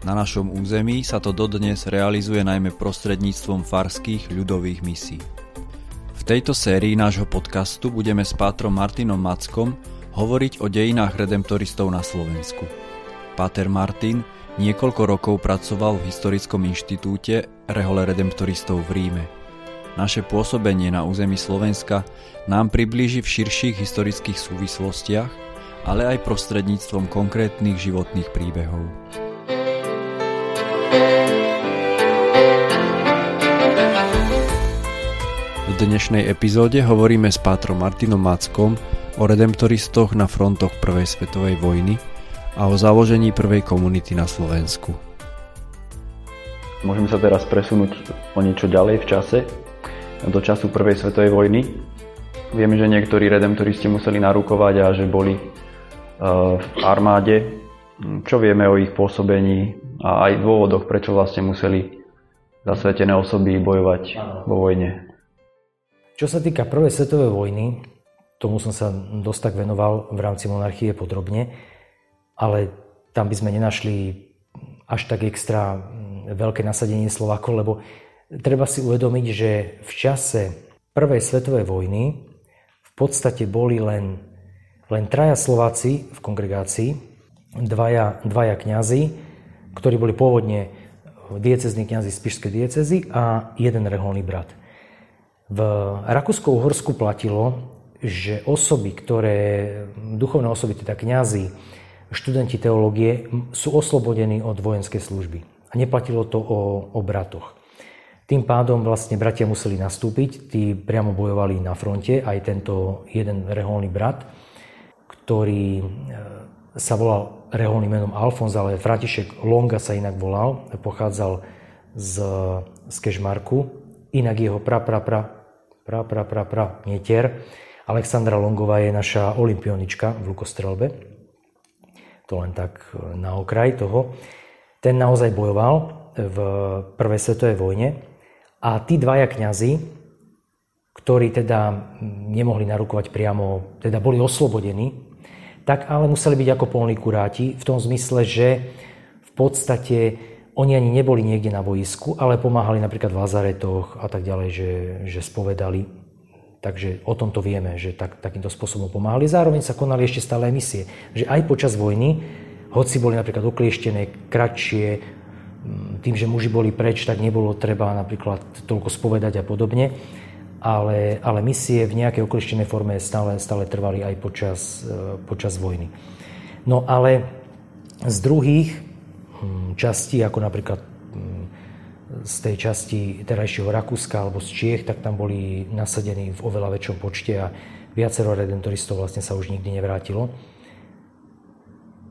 Na našom území sa to dodnes realizuje najmä prostredníctvom farských ľudových misí. V tejto sérii nášho podcastu budeme s pátrom Martinom Mackom hovoriť o dejinách redemptoristov na Slovensku. Páter Martin niekoľko rokov pracoval v Historickom inštitúte Rehole redemptoristov v Ríme. Naše pôsobenie na území Slovenska nám priblíži v širších historických súvislostiach, ale aj prostredníctvom konkrétnych životných príbehov. V dnešnej epizóde hovoríme s pátrom Martinom Mackom o redemptoristoch na frontoch Prvej svetovej vojny a o založení prvej komunity na Slovensku. Môžeme sa teraz presunúť o niečo ďalej v čase, do času Prvej svetovej vojny. Vieme, že niektorí redemptoristi museli narukovať a že boli eh, v armáde. Čo vieme o ich pôsobení a aj dôvodoch, prečo vlastne museli zasvetené osoby bojovať vo vojne. Čo sa týka prvej svetovej vojny, tomu som sa dosť tak venoval v rámci monarchie podrobne, ale tam by sme nenašli až tak extra veľké nasadenie Slovákov, lebo treba si uvedomiť, že v čase prvej svetovej vojny v podstate boli len, len traja Slováci v kongregácii, dvaja, dvaja kňazi, ktorí boli pôvodne diecezní kniazy z Pišskej diecezy a jeden reholný brat. V Rakúsko-Uhorsku platilo, že osoby, ktoré, duchovné osoby, teda kňazi, študenti teológie, sú oslobodení od vojenskej služby. A neplatilo to o, o bratoch. Tým pádom vlastne bratia museli nastúpiť, tí priamo bojovali na fronte, aj tento jeden reholný brat, ktorý sa volal reholným menom Alfons, ale František Longa sa inak volal, pochádzal z, z Kešmarku. Inak jeho pra, pra, pra, pra, pra, pra, pra, netier. Alexandra Longová je naša olimpionička v lukostrelbe. To len tak e, na okraj toho. Ten naozaj bojoval v prvej svetovej vojne a tí dvaja kňazi, ktorí teda nemohli narukovať priamo, teda boli oslobodení tak ale museli byť ako polní kuráti v tom zmysle, že v podstate oni ani neboli niekde na boisku, ale pomáhali napríklad v lazaretoch a tak ďalej, že, že spovedali. Takže o tomto vieme, že tak, takýmto spôsobom pomáhali. Zároveň sa konali ešte stále misie. Že aj počas vojny, hoci boli napríklad oklieštené, kratšie, tým, že muži boli preč, tak nebolo treba napríklad toľko spovedať a podobne ale, ale misie v nejakej okleštenej forme stále, stále trvali aj počas, e, počas vojny. No ale z druhých hm, častí, ako napríklad hm, z tej časti terajšieho Rakúska alebo z Čiech, tak tam boli nasadení v oveľa väčšom počte a viacero redentoristov vlastne sa už nikdy nevrátilo.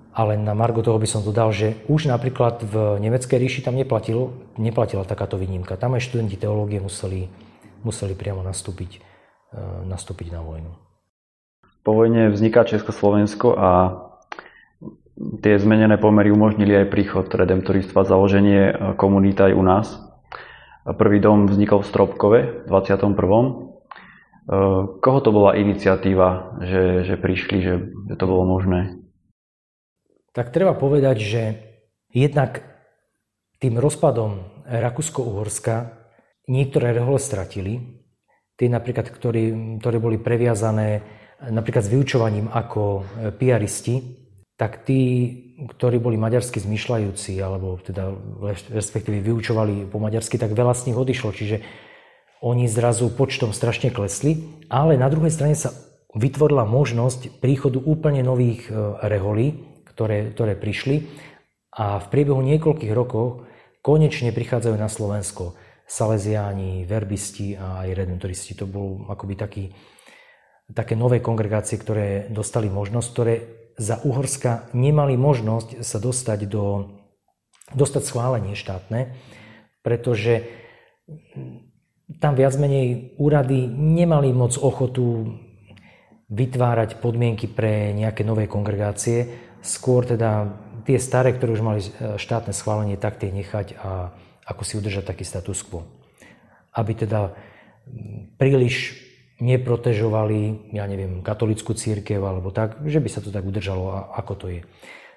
Ale na Margo toho by som dodal, že už napríklad v Nemeckej ríši tam neplatilo, neplatila takáto výnimka. Tam aj študenti teológie museli museli priamo nastúpiť, e, nastúpiť na vojnu. Po vojne vzniká Československo a tie zmenené pomery umožnili aj príchod redemptoristva, založenie e, komunity aj u nás. Prvý dom vznikol v Stropkove v 21. E, koho to bola iniciatíva, že, že prišli, že, že to bolo možné? Tak treba povedať, že jednak tým rozpadom Rakúsko-Uhorska Niektoré rehole stratili, tie napríklad, ktorí, ktoré boli previazané napríklad s vyučovaním ako e, piaristi, tak tí, ktorí boli maďarsky zmyšľajúci, alebo teda respektíve vyučovali po maďarsky, tak veľa z nich odišlo. Čiže oni zrazu počtom strašne klesli, ale na druhej strane sa vytvorila možnosť príchodu úplne nových e, reholí, ktoré, ktoré prišli. A v priebehu niekoľkých rokov konečne prichádzajú na Slovensko Salesiáni, verbisti a aj redentoristi. To bol akoby taký, také nové kongregácie, ktoré dostali možnosť, ktoré za Uhorska nemali možnosť sa dostať do dostať schválenie štátne pretože tam viac menej úrady nemali moc ochotu vytvárať podmienky pre nejaké nové kongregácie. Skôr teda tie staré, ktoré už mali štátne schválenie, tak tie nechať a ako si udržať taký status quo. Aby teda príliš neprotežovali, ja neviem, katolickú církev alebo tak, že by sa to tak udržalo, ako to je.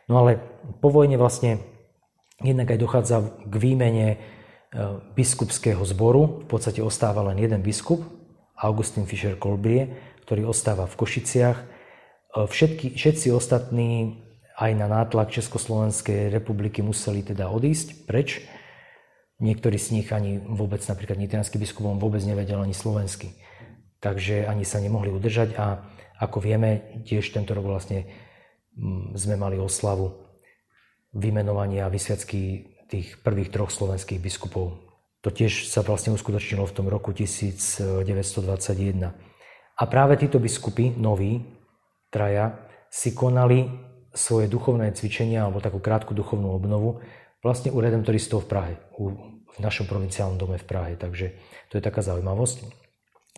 No ale po vojne vlastne jednak aj dochádza k výmene e, biskupského zboru. V podstate ostáva len jeden biskup, Augustin Fischer Kolbrie, ktorý ostáva v Košiciach. E, všetky, všetci ostatní aj na nátlak Československej republiky museli teda odísť preč. Niektorí z nich ani vôbec, napríklad nitrianský biskup, vôbec nevedel ani slovensky takže ani sa nemohli udržať a ako vieme, tiež tento rok vlastne mm, sme mali oslavu vymenovania vysviacky tých prvých troch slovenských biskupov. To tiež sa vlastne uskutočnilo v tom roku 1921. A práve títo biskupy, noví, traja, si konali svoje duchovné cvičenia alebo takú krátku duchovnú obnovu vlastne u redemptoristov v Prahe, v našom provinciálnom dome v Prahe. Takže to je taká zaujímavosť.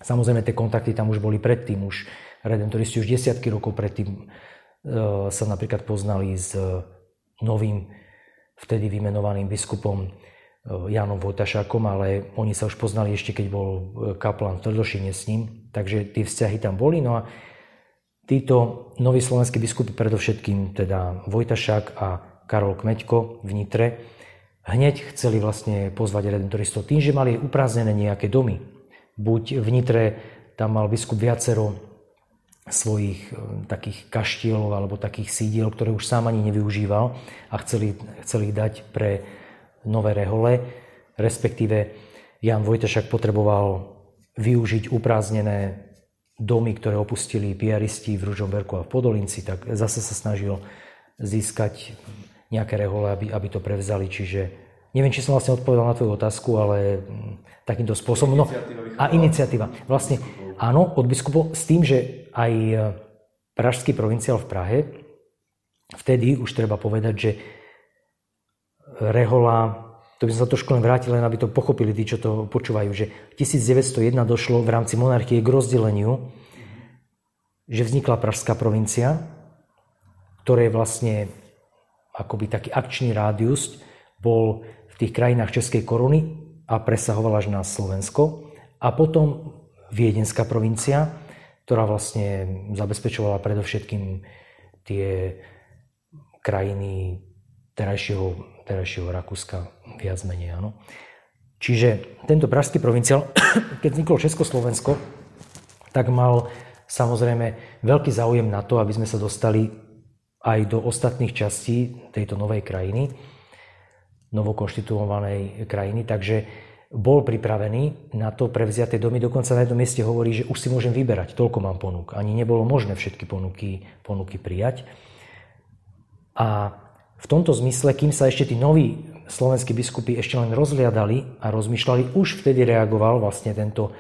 Samozrejme, tie kontakty tam už boli predtým, už redemptoristi už desiatky rokov predtým e, sa napríklad poznali s novým, vtedy vymenovaným biskupom e, Jánom Vojtašákom, ale oni sa už poznali ešte, keď bol e, kaplan v Tvrdošine s ním, takže tie vzťahy tam boli. No a títo noví slovenskí biskupy, predovšetkým teda Vojtašák a Karol Kmeďko v Nitre, hneď chceli vlastne pozvať redemptoristov tým, že mali uprázdnené nejaké domy. Buď v Nitre tam mal biskup viacero svojich e, takých kaštielov alebo takých sídiel, ktoré už sám ani nevyužíval a chceli, chceli ich dať pre nové rehole, respektíve Jan Vojtešak potreboval využiť uprázdnené domy, ktoré opustili piaristi v Ružomberku a v Podolinci, tak zase sa snažil získať nejaké rehole, aby, aby to prevzali. Čiže Neviem, či som vlastne odpovedal na tvoju otázku, ale mm, takýmto spôsobom. No, a iniciatíva. Vlastne áno, od biskupov s tým, že aj e, pražský provinciál v Prahe, vtedy už treba povedať, že Rehola, to by som sa trošku len vrátil, len aby to pochopili tí, čo to počúvajú, že 1901 došlo v rámci monarchie k rozdeleniu, že vznikla pražská provincia, ktoré vlastne akoby taký akčný rádius, bol v tých krajinách Českej koruny a presahoval až na Slovensko. A potom Viedenská provincia, ktorá vlastne zabezpečovala predovšetkým tie krajiny terajšieho, terajšieho Rakúska viac menej. Áno. Čiže tento pražský provinciál, keď vzniklo Československo, tak mal samozrejme veľký záujem na to, aby sme sa dostali aj do ostatných častí tejto novej krajiny novokonštituovanej krajiny, takže bol pripravený na to prevziať tie domy. Dokonca na jednom mieste hovorí, že už si môžem vyberať, toľko mám ponúk. Ani nebolo možné všetky ponuky, ponuky prijať. A v tomto zmysle, kým sa ešte tí noví slovenskí biskupy ešte len rozliadali a rozmýšľali, už vtedy reagoval vlastne tento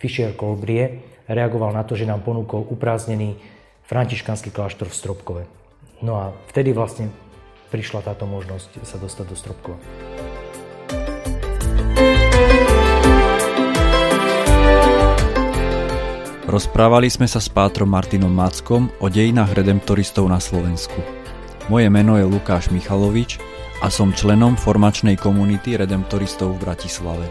Fischer Kolbrie, reagoval na to, že nám ponúkol upráznený františkanský kláštor v Stropkove. No a vtedy vlastne prišla táto možnosť sa dostať do Stropkova. Rozprávali sme sa s pátrom Martinom Mackom o dejinách redemptoristov na Slovensku. Moje meno je Lukáš Michalovič a som členom formačnej komunity redemptoristov v Bratislave.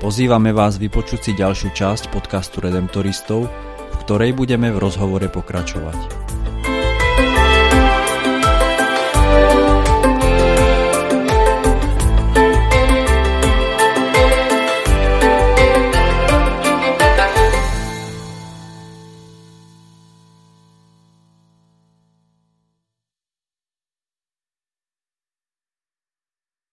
Pozývame vás vypočuť si ďalšiu časť podcastu Redemptoristov, v ktorej budeme v rozhovore pokračovať.